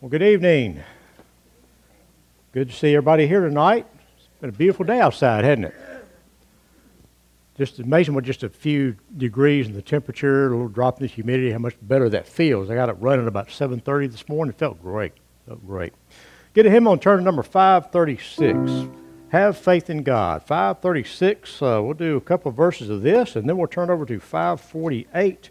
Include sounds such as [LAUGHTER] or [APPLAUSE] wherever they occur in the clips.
Well, good evening. Good to see everybody here tonight. It's been a beautiful day outside, hasn't it? Just amazing with just a few degrees in the temperature, a little drop in the humidity, how much better that feels. I got it running about 7.30 this morning. It felt great. Felt great. Get a hymn on turn number 536. Have faith in God. 536, uh, we'll do a couple of verses of this, and then we'll turn over to 548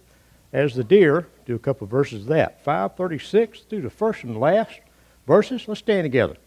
as the deer do a couple of verses of that. 536 through the first and last verses. Let's stand together.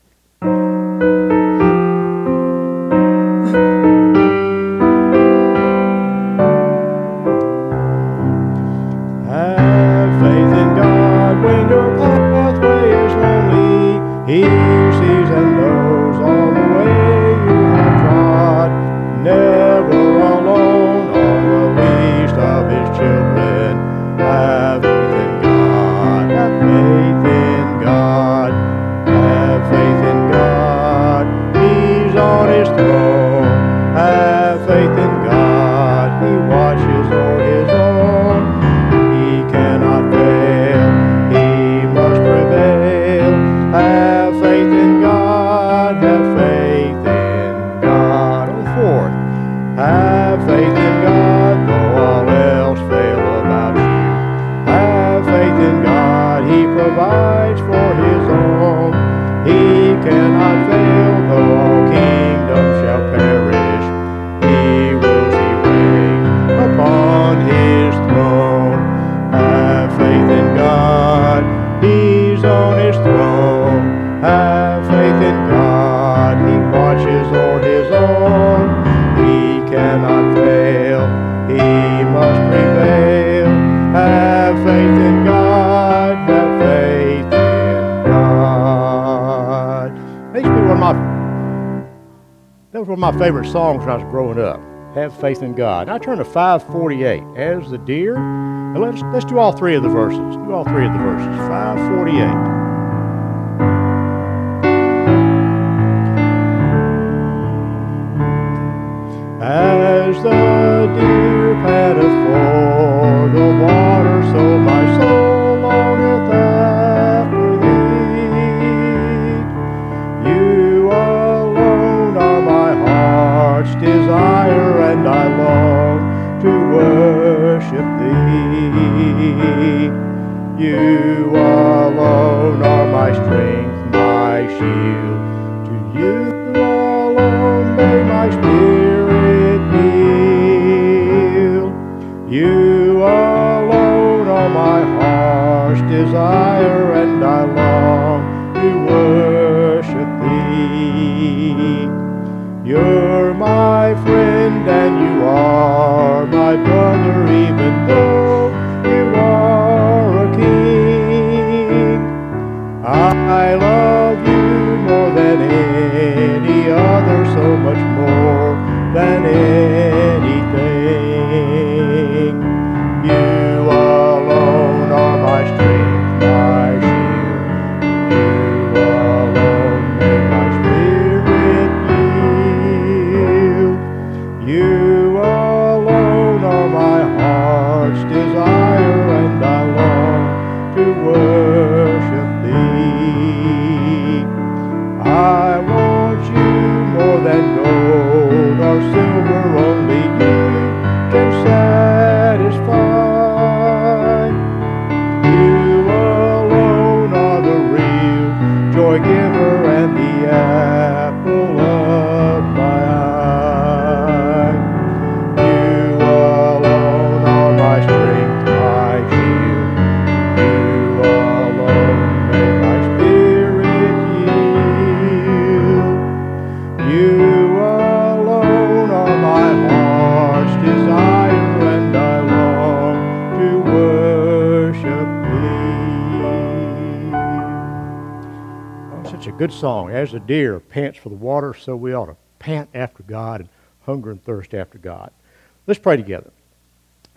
My that was one of my favorite songs when I was growing up. Have faith in God. I turn to 548 as the deer. And let's, let's do all three of the verses. Do all three of the verses. 548. As the You're my friend, and you are my brother, even though good song. As a deer pants for the water, so we ought to pant after God and hunger and thirst after God. Let's pray together.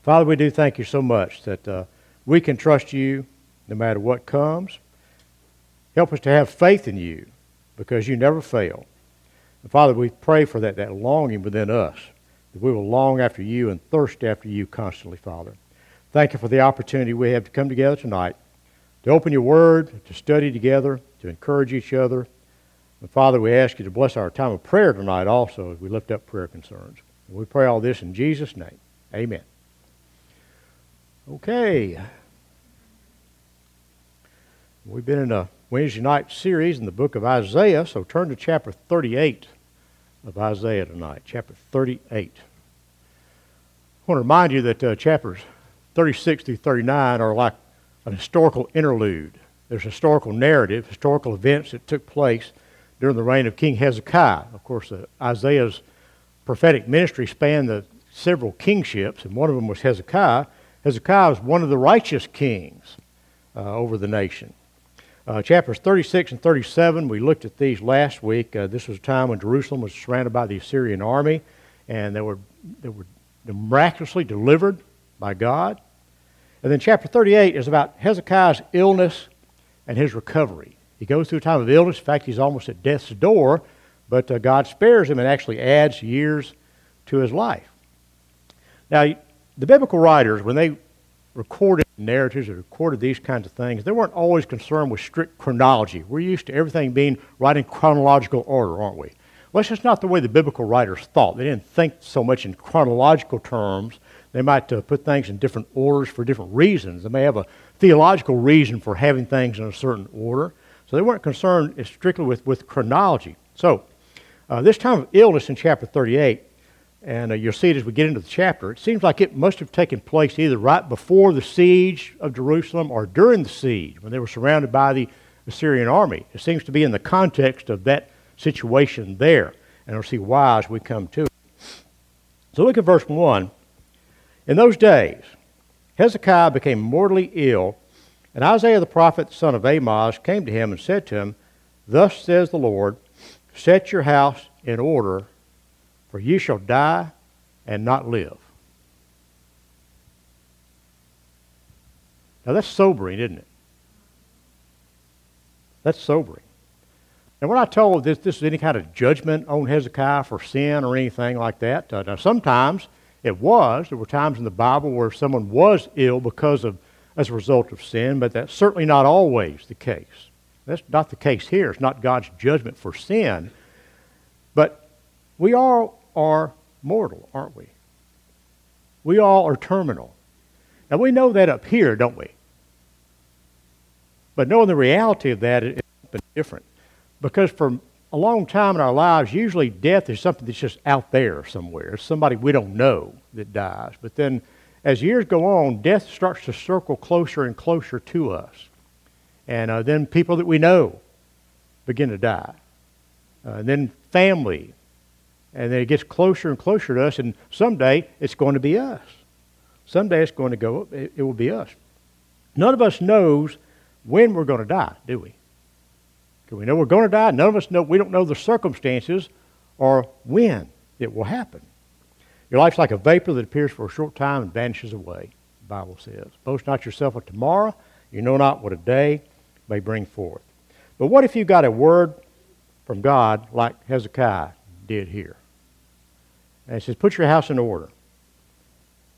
Father, we do thank you so much that uh, we can trust you no matter what comes. Help us to have faith in you because you never fail. And Father, we pray for that, that longing within us, that we will long after you and thirst after you constantly, Father. Thank you for the opportunity we have to come together tonight to open your word, to study together, to encourage each other. And Father, we ask you to bless our time of prayer tonight also as we lift up prayer concerns. And we pray all this in Jesus' name. Amen. Okay. We've been in a Wednesday night series in the book of Isaiah, so turn to chapter 38 of Isaiah tonight. Chapter 38. I want to remind you that uh, chapters 36 through 39 are like an historical interlude. There's historical narrative, historical events that took place during the reign of King Hezekiah. Of course, uh, Isaiah's prophetic ministry spanned the several kingships, and one of them was Hezekiah. Hezekiah was one of the righteous kings uh, over the nation. Uh, chapters 36 and 37, we looked at these last week. Uh, this was a time when Jerusalem was surrounded by the Assyrian army, and they were, they were miraculously delivered by God. And then chapter 38 is about Hezekiah's illness and his recovery. He goes through a time of illness. In fact, he's almost at death's door, but uh, God spares him and actually adds years to his life. Now, the biblical writers, when they recorded narratives or recorded these kinds of things, they weren't always concerned with strict chronology. We're used to everything being right in chronological order, aren't we? Well, that's just not the way the biblical writers thought. They didn't think so much in chronological terms they might uh, put things in different orders for different reasons. They may have a theological reason for having things in a certain order. So they weren't concerned strictly with, with chronology. So uh, this time of illness in chapter 38, and uh, you'll see it as we get into the chapter, it seems like it must have taken place either right before the siege of Jerusalem or during the siege when they were surrounded by the Assyrian army. It seems to be in the context of that situation there. And we'll see why as we come to it. So look at verse 1. In those days, Hezekiah became mortally ill, and Isaiah the prophet, son of Amoz, came to him and said to him, Thus says the Lord, Set your house in order, for ye shall die and not live. Now that's sobering, isn't it? That's sobering. And we're not told this, this is any kind of judgment on Hezekiah for sin or anything like that. Uh, now, sometimes it was. There were times in the Bible where someone was ill because of as a result of sin, but that's certainly not always the case. That's not the case here. It's not God's judgment for sin. But we all are mortal, aren't we? We all are terminal. Now we know that up here, don't we? But knowing the reality of that is different. Because for a long time in our lives, usually death is something that's just out there somewhere. It's somebody we don't know that dies. But then as years go on, death starts to circle closer and closer to us. And uh, then people that we know begin to die. Uh, and then family. And then it gets closer and closer to us, and someday it's going to be us. Someday it's going to go, it, it will be us. None of us knows when we're going to die, do we? Because we know we're going to die. None of us know, we don't know the circumstances or when it will happen. Your life's like a vapor that appears for a short time and vanishes away, the Bible says. Boast not yourself of tomorrow. You know not what a day may bring forth. But what if you got a word from God like Hezekiah did here? And it says, Put your house in order.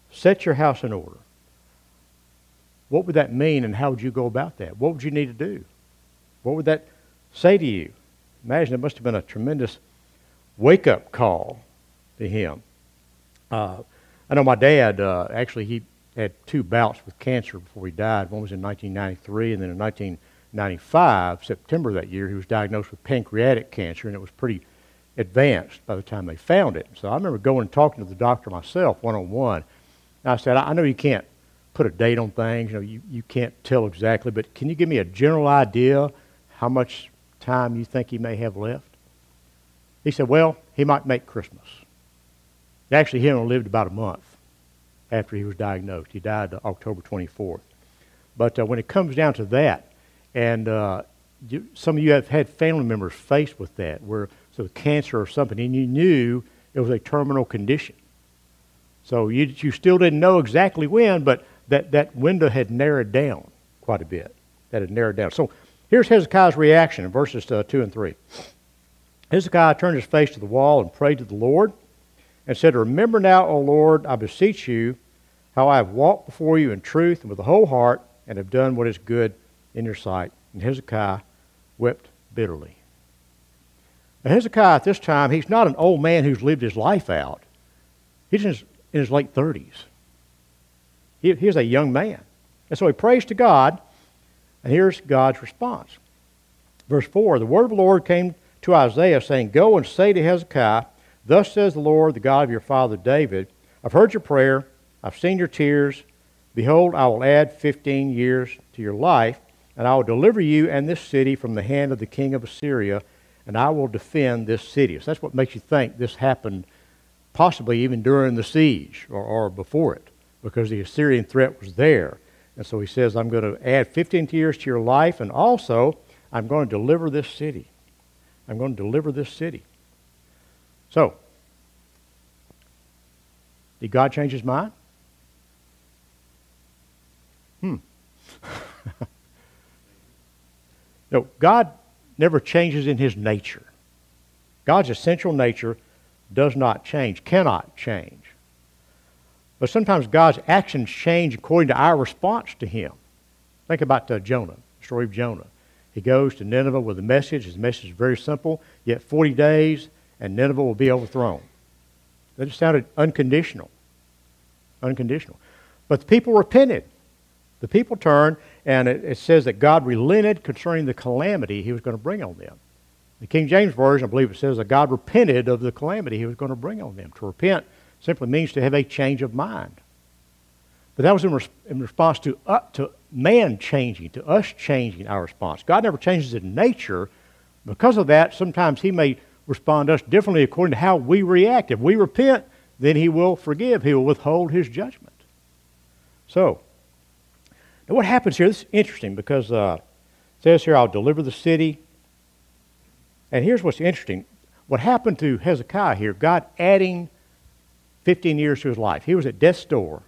Set your house in order. What would that mean and how would you go about that? What would you need to do? What would that say to you. Imagine it must have been a tremendous wake up call to him. Uh, I know my dad, uh, actually, he had two bouts with cancer before he died. One was in 1993, and then in 1995, September that year, he was diagnosed with pancreatic cancer, and it was pretty advanced by the time they found it. So I remember going and talking to the doctor myself one on one. I said, I know you can't put a date on things, you know, you, you can't tell exactly, but can you give me a general idea how much time you think he may have left? He said, Well, he might make Christmas. Actually, he only lived about a month after he was diagnosed. He died October 24th. But uh, when it comes down to that, and uh, you, some of you have had family members faced with that, where so cancer or something, and you knew it was a terminal condition. So you, you still didn't know exactly when, but that, that window had narrowed down quite a bit. That had narrowed down. So Here's Hezekiah's reaction in verses uh, 2 and 3. Hezekiah turned his face to the wall and prayed to the Lord and said, Remember now, O Lord, I beseech you, how I have walked before you in truth and with a whole heart and have done what is good in your sight. And Hezekiah wept bitterly. Now, Hezekiah at this time, he's not an old man who's lived his life out. He's in his, in his late 30s. He, he's a young man. And so he prays to God, and here's God's response. Verse 4 The word of the Lord came to Isaiah, saying, Go and say to Hezekiah, Thus says the Lord, the God of your father David, I've heard your prayer, I've seen your tears. Behold, I will add 15 years to your life, and I will deliver you and this city from the hand of the king of Assyria, and I will defend this city. So that's what makes you think this happened possibly even during the siege or, or before it, because the Assyrian threat was there. And so he says, I'm going to add 15 years to your life, and also I'm going to deliver this city. I'm going to deliver this city. So, did God change his mind? Hmm. [LAUGHS] no, God never changes in his nature. God's essential nature does not change, cannot change. But sometimes God's actions change according to our response to him. Think about uh, Jonah, the story of Jonah. He goes to Nineveh with a message. His message is very simple. Yet 40 days and Nineveh will be overthrown. That just sounded unconditional. Unconditional. But the people repented. The people turned, and it, it says that God relented concerning the calamity he was going to bring on them. The King James Version, I believe it says that God repented of the calamity he was going to bring on them. To repent simply means to have a change of mind. But that was in, res- in response to, uh, to man changing, to us changing our response. God never changes in nature. Because of that, sometimes He may respond to us differently according to how we react. If we repent, then He will forgive, He will withhold His judgment. So, now what happens here? This is interesting because uh, it says here, I'll deliver the city. And here's what's interesting. What happened to Hezekiah here, God adding 15 years to his life. He was at death's door,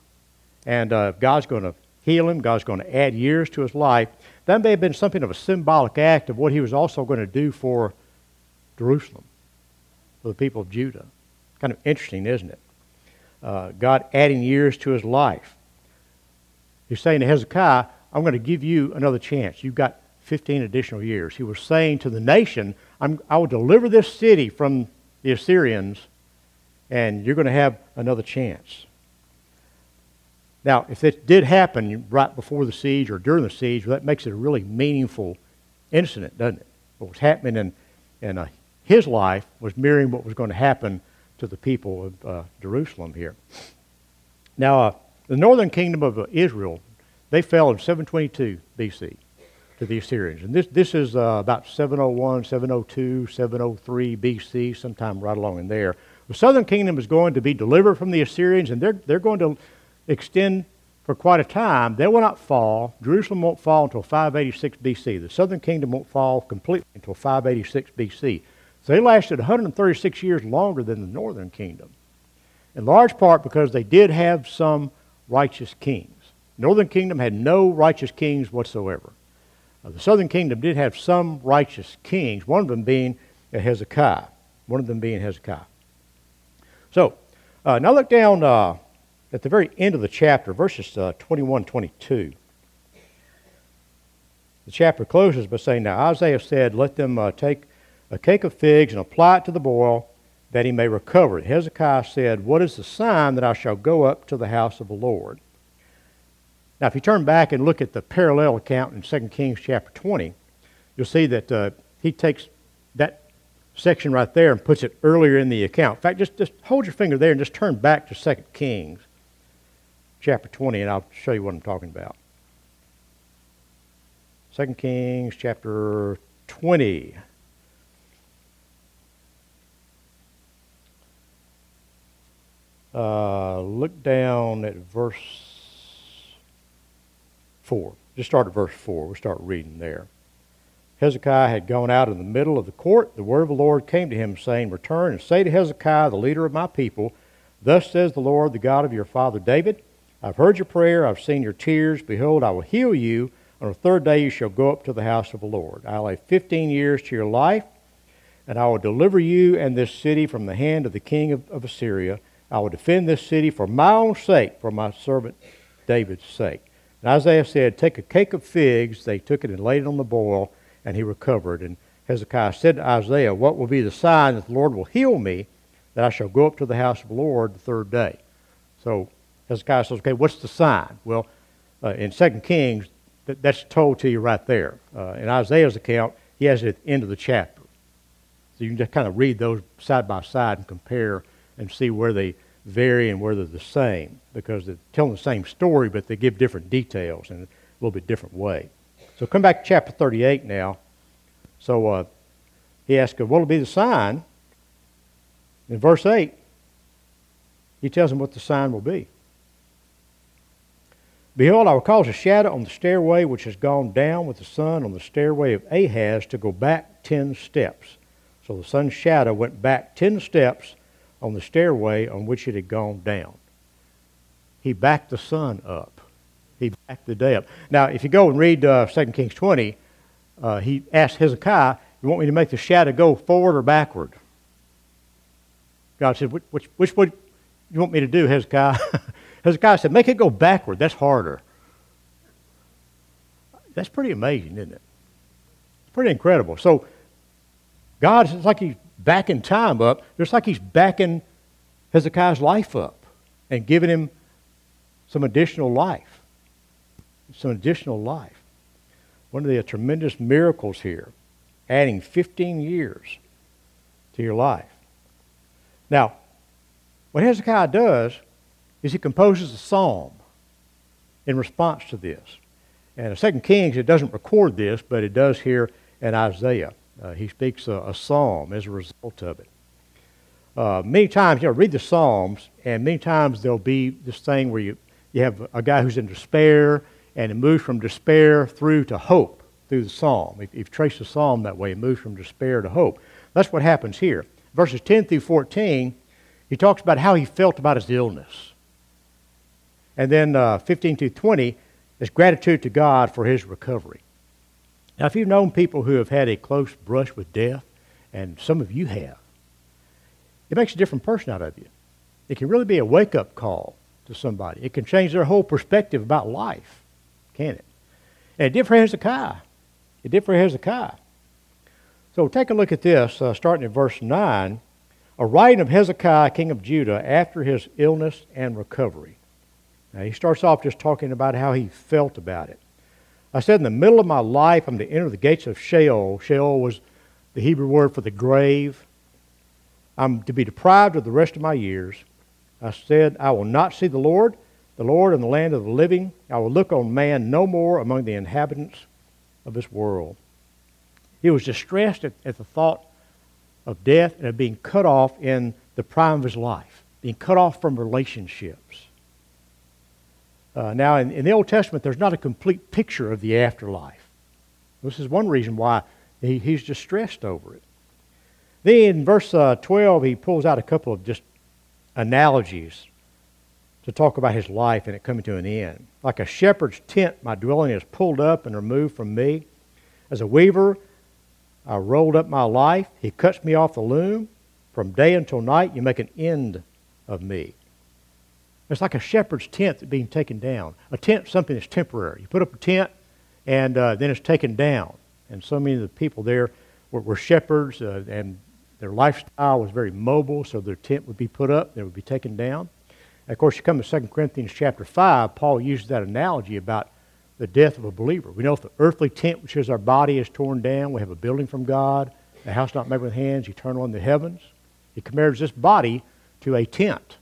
and uh, God's going to heal him. God's going to add years to his life. That may have been something of a symbolic act of what he was also going to do for Jerusalem, for the people of Judah. Kind of interesting, isn't it? Uh, God adding years to his life. He's saying to Hezekiah, I'm going to give you another chance. You've got 15 additional years. He was saying to the nation, i will deliver this city from the Assyrians and you're going to have another chance. Now, if it did happen right before the siege or during the siege, well, that makes it a really meaningful incident, doesn't it? What was happening in, in uh, his life was mirroring what was going to happen to the people of uh, Jerusalem here. Now, uh, the northern kingdom of uh, Israel, they fell in 722 BC to the Assyrians. And this, this is uh, about 701, 702, 703 BC, sometime right along in there. The southern kingdom is going to be delivered from the Assyrians, and they're, they're going to extend for quite a time. They will not fall. Jerusalem won't fall until 586 BC. The southern kingdom won't fall completely until 586 BC. So they lasted 136 years longer than the northern kingdom, in large part because they did have some righteous kings. northern kingdom had no righteous kings whatsoever. Uh, the southern kingdom did have some righteous kings, one of them being Hezekiah. One of them being Hezekiah. So, uh, now look down uh, at the very end of the chapter, verses uh, 21 22. The chapter closes by saying, Now Isaiah said, Let them uh, take a cake of figs and apply it to the boil, that he may recover it. Hezekiah said, What is the sign that I shall go up to the house of the Lord? Now, if you turn back and look at the parallel account in 2 Kings chapter 20, you'll see that uh, he takes that section right there and puts it earlier in the account. In fact, just, just hold your finger there and just turn back to 2 Kings chapter 20, and I'll show you what I'm talking about. 2 Kings chapter 20. Uh, look down at verse 4. Just start at verse 4. We'll start reading there. Hezekiah had gone out in the middle of the court. The word of the Lord came to him, saying, Return and say to Hezekiah, the leader of my people, Thus says the Lord, the God of your father David, I've heard your prayer, I've seen your tears. Behold, I will heal you. On the third day you shall go up to the house of the Lord. I'll add fifteen years to your life, and I will deliver you and this city from the hand of the king of, of Assyria. I will defend this city for my own sake, for my servant David's sake. And Isaiah said, Take a cake of figs. They took it and laid it on the boil, and he recovered. And Hezekiah said to Isaiah, What will be the sign that the Lord will heal me, that I shall go up to the house of the Lord the third day? So Hezekiah says, Okay, what's the sign? Well, uh, in 2 Kings, that, that's told to you right there. Uh, in Isaiah's account, he has it at the end of the chapter. So you can just kind of read those side by side and compare and see where they vary and where they're the same because they're telling the same story, but they give different details in a little bit different way. So come back to chapter 38 now. So uh, he asks, What will be the sign? In verse 8, he tells him what the sign will be. Behold, I will cause a shadow on the stairway which has gone down with the sun on the stairway of Ahaz to go back ten steps. So the sun's shadow went back ten steps on the stairway on which it had gone down. He backed the sun up. He backed the day up. Now, if you go and read uh, 2 Kings 20, uh, he asked Hezekiah, You want me to make the shadow go forward or backward? God said, Which, which, which would you want me to do, Hezekiah? [LAUGHS] Hezekiah said, Make it go backward. That's harder. That's pretty amazing, isn't it? It's pretty incredible. So, God, it's like he's backing time up, just like he's backing Hezekiah's life up and giving him some additional life. Some additional life. One of the tremendous miracles here, adding 15 years to your life. Now, what Hezekiah does is he composes a psalm in response to this. And in 2 Kings, it doesn't record this, but it does here in Isaiah. Uh, he speaks a, a, psalm as a result of it. Uh, many times, you know, read the Psalms, and many times there'll be this thing where you, you have a guy who's in despair, and it moves from despair through to hope through the Psalm. If, you trace the Psalm that way, it moves from despair to hope. That's what happens here. Verses 10 through 14, he talks about how he felt about his illness. And then uh, 15 through 20 is gratitude to God for his recovery. Now, if you've known people who have had a close brush with death, and some of you have, it makes a different person out of you. It can really be a wake up call to somebody. It can change their whole perspective about life, can it? And it did for Hezekiah. It did for Hezekiah. So take a look at this, uh, starting at verse 9. A writing of Hezekiah, king of Judah, after his illness and recovery. Now, he starts off just talking about how he felt about it. I said, in the middle of my life, I'm to enter the gates of Sheol. Sheol was the Hebrew word for the grave. I'm to be deprived of the rest of my years. I said, I will not see the Lord, the Lord in the land of the living. I will look on man no more among the inhabitants of this world. He was distressed at, at the thought of death and of being cut off in the prime of his life, being cut off from relationships. Uh, now, in, in, the Old Testament, there's not a complete picture of the afterlife. This is one reason why he, he's distressed over it. Then in verse uh, 12, he pulls out a couple of just analogies to talk about his life and it coming to an end. Like a shepherd's tent, my dwelling is pulled up and removed from me. As a weaver, I rolled up my life. He cuts me off the loom. From day until night, you make an end of me. It's like a shepherd's tent being taken down. A tent something that's temporary. You put up a tent, and uh, then it's taken down. And so many of the people there were, were shepherds, uh, and their lifestyle was very mobile, so their tent would be put up, they would be taken down. Of course, you come to 2 Corinthians chapter 5, Paul uses that analogy about the death of a believer. We know if the earthly tent, which is our body, is torn down, we have a building from God, a house not made with hands, eternal in the heavens. He compares this body to a tent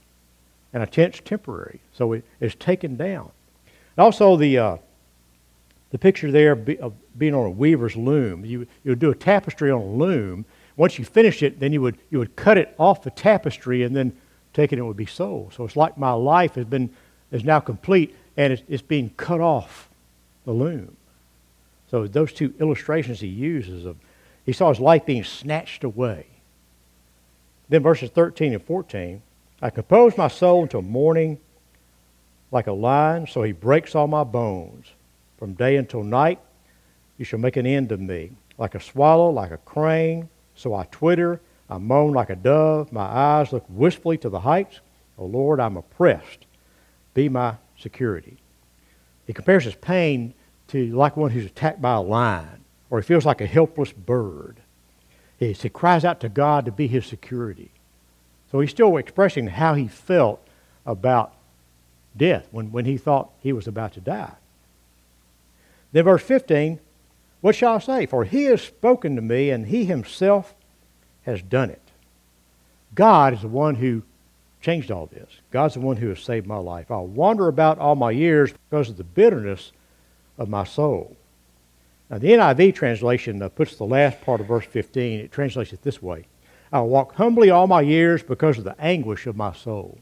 and a tent's temporary, so it is taken down. And also, the uh, the picture there of being on a weaver's loom. You you would do a tapestry on a loom. Once you finish it, then you would you would cut it off the tapestry and then take it would be sold. So it's like my life has been is now complete and it's, it's being cut off the loom. So those two illustrations he uses of he saw his life being snatched away. Then verses 13 and 14 I compose my soul into mourning like a lion, so he breaks all my bones. From day until night, you shall make an end of me. Like a swallow, like a crane, so I twitter, I moan like a dove, my eyes look wistfully to the heights. O oh Lord, I'm oppressed. Be my security. He compares his pain to like one who's attacked by a lion, or he feels like a helpless bird. He, he cries out to God to be his security. So he's still expressing how he felt about death when, when he thought he was about to die. Then, verse 15, what shall I say? For he has spoken to me, and he himself has done it. God is the one who changed all this. God's the one who has saved my life. I'll wander about all my years because of the bitterness of my soul. Now, the NIV translation uh, puts the last part of verse 15, it translates it this way I'll walk humbly all my years because of the anguish of my soul.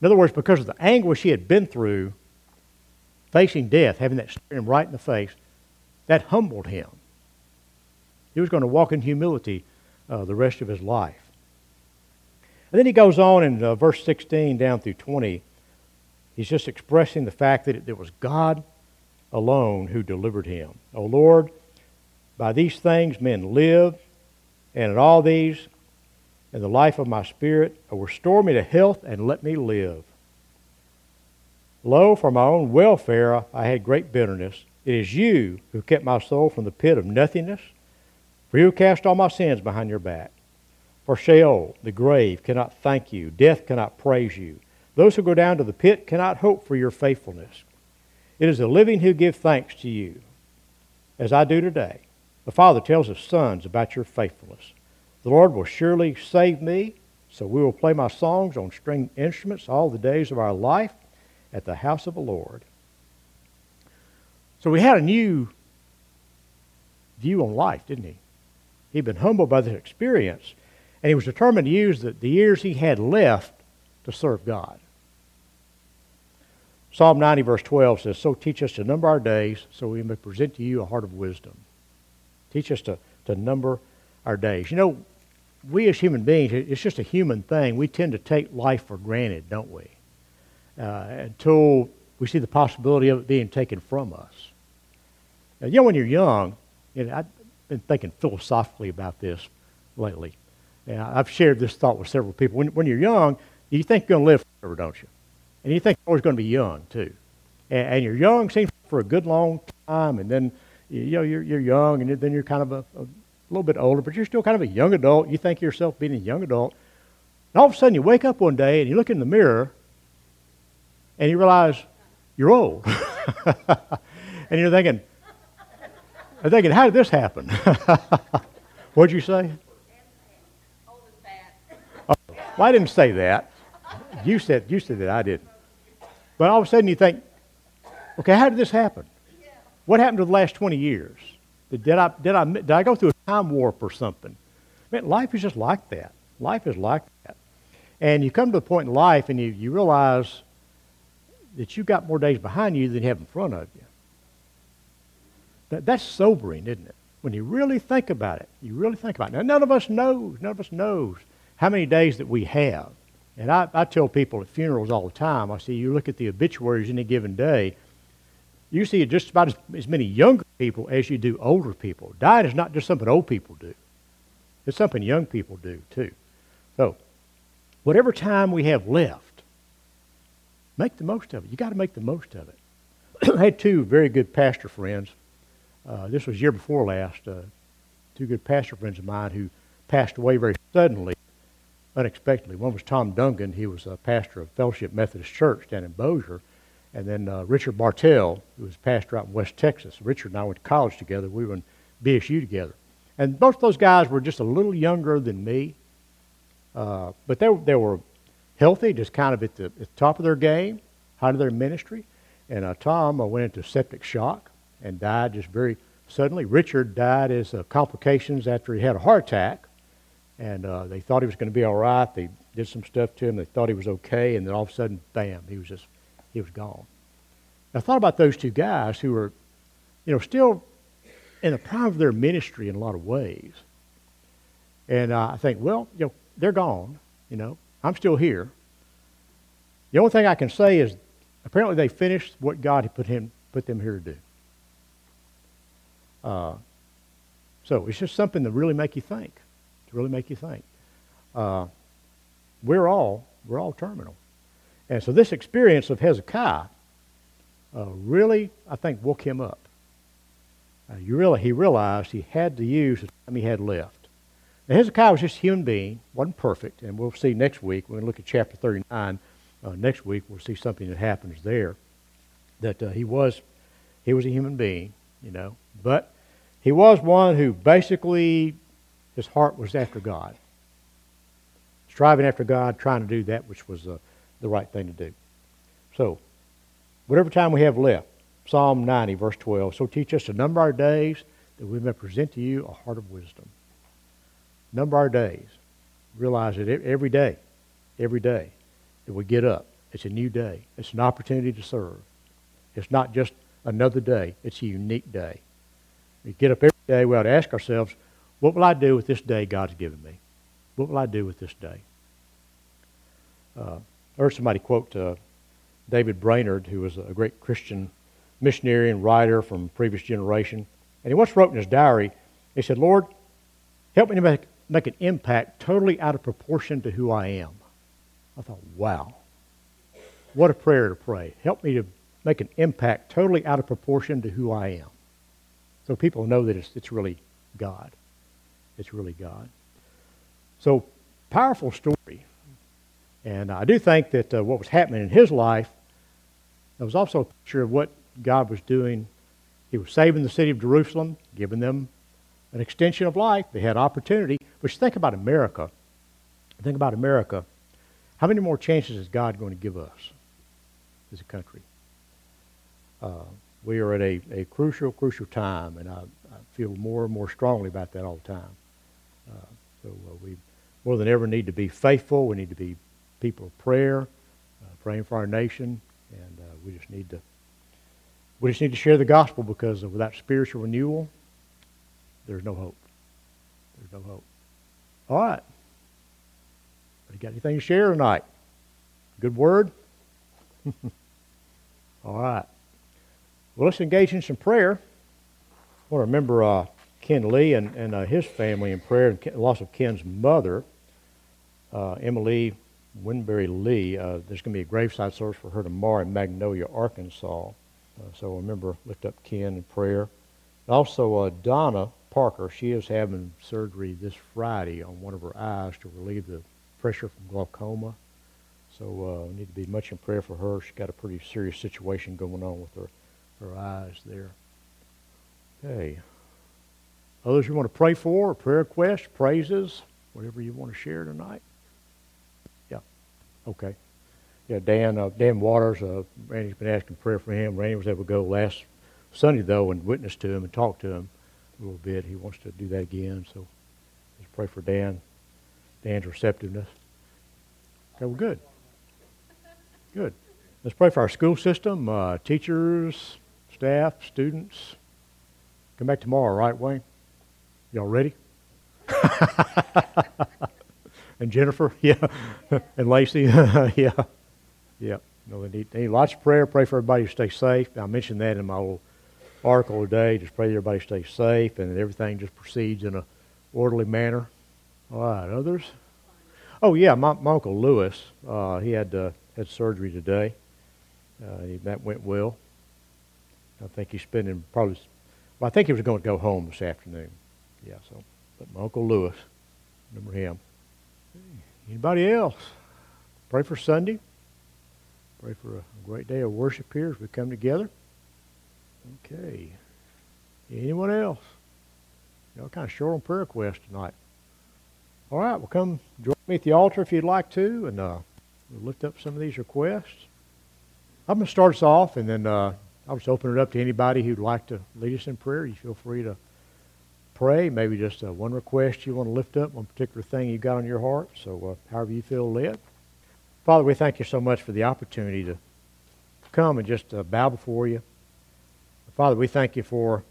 In other words, because of the anguish he had been through, facing death, having that stare him right in the face, that humbled him. He was going to walk in humility uh, the rest of his life. And then he goes on in uh, verse 16 down through 20. He's just expressing the fact that it, was God alone who delivered him. O Lord, by these things men live, and in all these, in the life of my spirit, restore me to health and let me live. Lo, for my own welfare I had great bitterness. It is you who kept my soul from the pit of nothingness, for you cast all my sins behind your back. For Sheol, the grave, cannot thank you. Death cannot praise you. Those who go down to the pit cannot hope for your faithfulness. It is the living who give thanks to you, as I do today. The Father tells his sons about your faithfulness. The Lord will surely save me, so we will play my songs on string instruments all the days of our life at the house of the Lord. So we had a new view on life, didn't he? He'd been humbled by this experience, and he was determined to use the, the years he had left to serve God. Psalm 90, verse 12 says, So teach us to number our days, so we may present to you a heart of wisdom. Teach us to, to number our days. You know, we as human beings, it's just a human thing. We tend to take life for granted, don't we? Uh, until we see the possibility of it being taken from us. Now, you know, when you're young, you know, I've been thinking philosophically about this lately. And I've shared this thought with several people. When, when you're young, you think you're going to live forever, don't you? And you think you're always going to be young, too. And, and you're young, seems for a good long time, and then you know, you're, you're young, and then you're kind of a, a little bit older, but you're still kind of a young adult. You think yourself being a young adult. And all of a sudden, you wake up one day and you look in the mirror and you realize you're old. [LAUGHS] and you're thinking, I'm thinking, how did this happen? [LAUGHS] What'd you say? Well, I didn't say that. You said you said that. I didn't. But all of a sudden you think, okay, how did this happen? What happened to the last 20 years? Did I, did I, did I go through a time warp or something? Man, life is just like that. Life is like that. And you come to a point in life and you, you realize that you've got more days behind you than you have in front of you. That, that's sobering, isn't it? When you really think about it, you really think about it. Now, none of us knows, none of us knows how many days that we have. And I, I tell people at funerals all the time, I say, you look at the obituaries any given day, you see just about as, as many younger people as you do older people. Dying is not just something old people do. It's something young people do, too. So, whatever time we have left, make the most of it. you got to make the most of it. [CLEARS THROAT] I had two very good pastor friends. Uh, this was year before last. Uh, two good pastor friends of mine who passed away very suddenly unexpectedly. One was Tom Duncan. He was a pastor of Fellowship Methodist Church down in Bossier. And then uh, Richard Bartell, who was pastor out in West Texas. Richard and I went to college together. We were in BSU together. And both those guys were just a little younger than me. Uh, but they, they were healthy, just kind of at the, at the top of their game, height of their ministry. And uh, Tom uh, went into septic shock and died just very suddenly. Richard died as uh, complications after he had a heart attack and uh, they thought he was going to be all right. They did some stuff to him. They thought he was okay, and then all of a sudden, bam, he was just he was gone. I thought about those two guys who were, you know, still in the prime of their ministry in a lot of ways. And uh, I think, well, you know, they're gone. You know, I'm still here. The only thing I can say is, apparently, they finished what God had put him put them here to do. Uh, so it's just something to really make you think to really make you think. Uh, we're all we're all terminal, and so this experience of Hezekiah uh, really, I think, woke him up. Uh, you really, he realized he had to use the time he had left. Now, Hezekiah was just a human being, wasn't perfect, and we'll see next week, we're going to look at chapter 39. Uh, next week, we'll see something that happens there. That uh, he was, he was a human being, you know, but he was one who basically, his heart was after God. Striving after God, trying to do that which was uh, the right thing to do. So, whatever time we have left, Psalm 90, verse 12. So teach us to number our days that we may present to you a heart of wisdom. Number our days. Realize that every day, every day that we get up, it's a new day. It's an opportunity to serve. It's not just another day, it's a unique day. We get up every day, we ought to ask ourselves, what will I do with this day God's given me? What will I do with this day? Uh, I heard somebody quote uh, David Brainerd, who was a great Christian missionary and writer from previous generation. And he once wrote in his diary, he said, Lord, help me to make, make an impact totally out of proportion to who I am. I thought, wow, what a prayer to pray. Help me to make an impact totally out of proportion to who I am. So people know that it's, it's really God. It's really God. So, powerful story. And I do think that uh, what was happening in his life there was also a picture of what God was doing. He was saving the city of Jerusalem, giving them an extension of life. They had opportunity. But think about America. Think about America. How many more chances is God going to give us as a country? Uh, we are at a, a crucial, crucial time, and I, I, feel more and more strongly about that all the time. Uh, so uh, we more than ever need to be faithful. We need to be people of prayer, uh, praying for our nation, and uh, we just need to we just need to share the gospel because without spiritual renewal, there's no hope. There's no hope. All right. You got anything to share tonight? Good word? [LAUGHS] All right. Well, let's engage in some prayer. I want to remember uh, Ken Lee and, and uh, his family in prayer, and loss of Ken's mother, uh, Emily Winberry Lee. Uh, there's going to be a graveside service for her tomorrow in Magnolia, Arkansas. Uh, so remember, lift up Ken in prayer. Also, uh, Donna Parker, she is having surgery this Friday on one of her eyes to relieve the pressure from glaucoma. So uh, we need to be much in prayer for her. She's got a pretty serious situation going on with her, her eyes there. Okay. Others you want to pray for, prayer requests, praises, whatever you want to share tonight? Yeah. Okay yeah, Dan, uh, Dan Waters, uh, Randy's been asking prayer for him. Randy was able to go last Sunday, though, and witness to him and talk to him a little bit. He wants to do that again, so let's pray for Dan, Dan's receptiveness. Okay, well, good. Good. Let's pray for our school system, uh, teachers, staff, students. Come back tomorrow, right, Wayne? Y'all ready? [LAUGHS] and Jennifer, [LAUGHS] yeah, and Lacey, [LAUGHS] yeah. Yeah. No, they need, they need lots of prayer. Pray for everybody to stay safe. I mentioned that in my little article today. Just pray that everybody stays safe and that everything just proceeds in a orderly manner. All right, others? Oh yeah, my, my uncle Lewis. Uh, he had uh, had surgery today. Uh, that went well. I think he's spending probably. Well, I think he was going to go home this afternoon. Yeah. So, but my uncle Lewis, remember him. Anybody else? Pray for Sunday. Pray for a great day of worship here as we come together. Okay. Anyone else? Y'all kind of short on prayer requests tonight. All right, well, come join me at the altar if you'd like to, and uh, we'll lift up some of these requests. I'm going to start us off, and then uh, I'll just open it up to anybody who'd like to lead us in prayer. You feel free to pray, maybe just uh, one request you want to lift up, one particular thing you've got on your heart. So, uh, however you feel led. Father, we thank you so much for the opportunity to come and just uh, bow before you. Father, we thank you for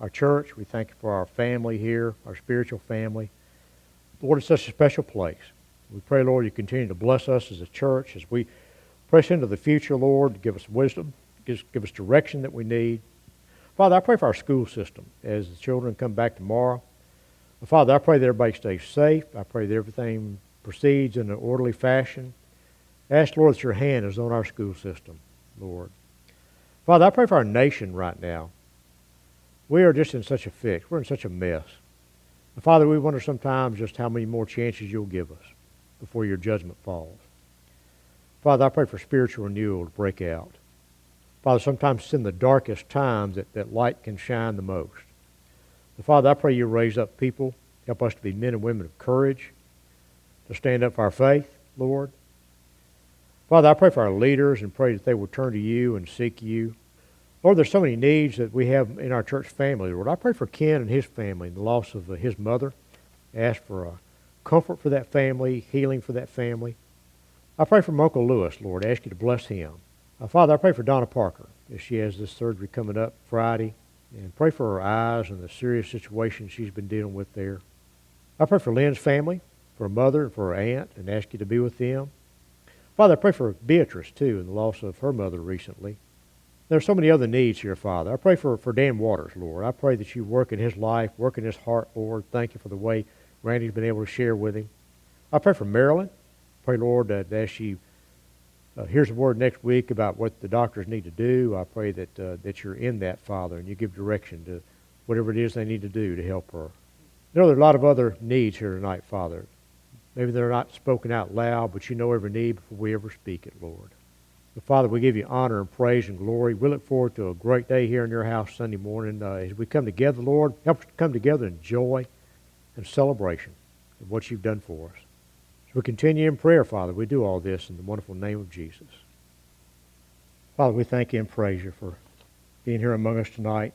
our church. We thank you for our family here, our spiritual family. Lord, it's such a special place. We pray, Lord, you continue to bless us as a church as we press into the future, Lord, give us wisdom, give, us direction that we need. Father, I pray for our school system as the children come back tomorrow. Father, I pray that everybody stays safe. I pray that everything proceeds in an orderly fashion. Ask, Lord, that your hand is on our school system, Lord. Father, I pray for our nation right now. We are just in such a fix. We're in such a mess. And Father, we wonder sometimes just how many more chances you'll give us before your judgment falls. Father, I pray for spiritual renewal to break out. Father, sometimes it's in the darkest times that, that light can shine the most. But Father, I pray you raise up people, help us to be men and women of courage, to stand up for our faith, Lord. Father, I pray for our leaders and pray that they will turn to you and seek you. Lord, there's so many needs that we have in our church family, Lord. I pray for Ken and his family and the loss of his mother. Ask for comfort for that family, healing for that family. I pray for Uncle Lewis, Lord. I ask you to bless him. Uh, Father, I pray for Donna Parker as she has this surgery coming up Friday. And pray for her eyes and the serious situation she's been dealing with there. I pray for Lynn's family, for her mother, and for her aunt, and ask you to be with them. Father, I pray for Beatrice, too, and the loss of her mother recently. There are so many other needs here, Father. I pray for, for Dan Waters, Lord. I pray that you work in his life, work in his heart, Lord. Thank you for the way Randy's been able to share with him. I pray for Marilyn. Pray, Lord, that as she uh, hears a word next week about what the doctors need to do, I pray that, uh, that you're in that, Father, and you give direction to whatever it is they need to do to help her. You know, there are a lot of other needs here tonight, Father. Maybe they're not spoken out loud, but you know every need before we ever speak it, Lord. But Father, we give you honor and praise and glory. We look forward to a great day here in your house Sunday morning. Uh, as we come together, Lord, help us come together in joy and celebration of what you've done for us. We continue in prayer, Father. We do all this in the wonderful name of Jesus. Father, we thank you and praise you for being here among us tonight.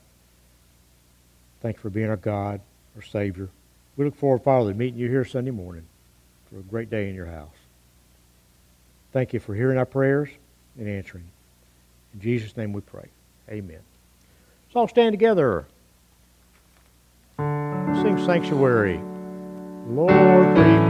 Thank you for being our God, our Savior. We look forward, Father, to meeting you here Sunday morning for a great day in your house. Thank you for hearing our prayers and answering. In Jesus' name we pray. Amen. Let's all stand together. Sing Sanctuary. Lord, we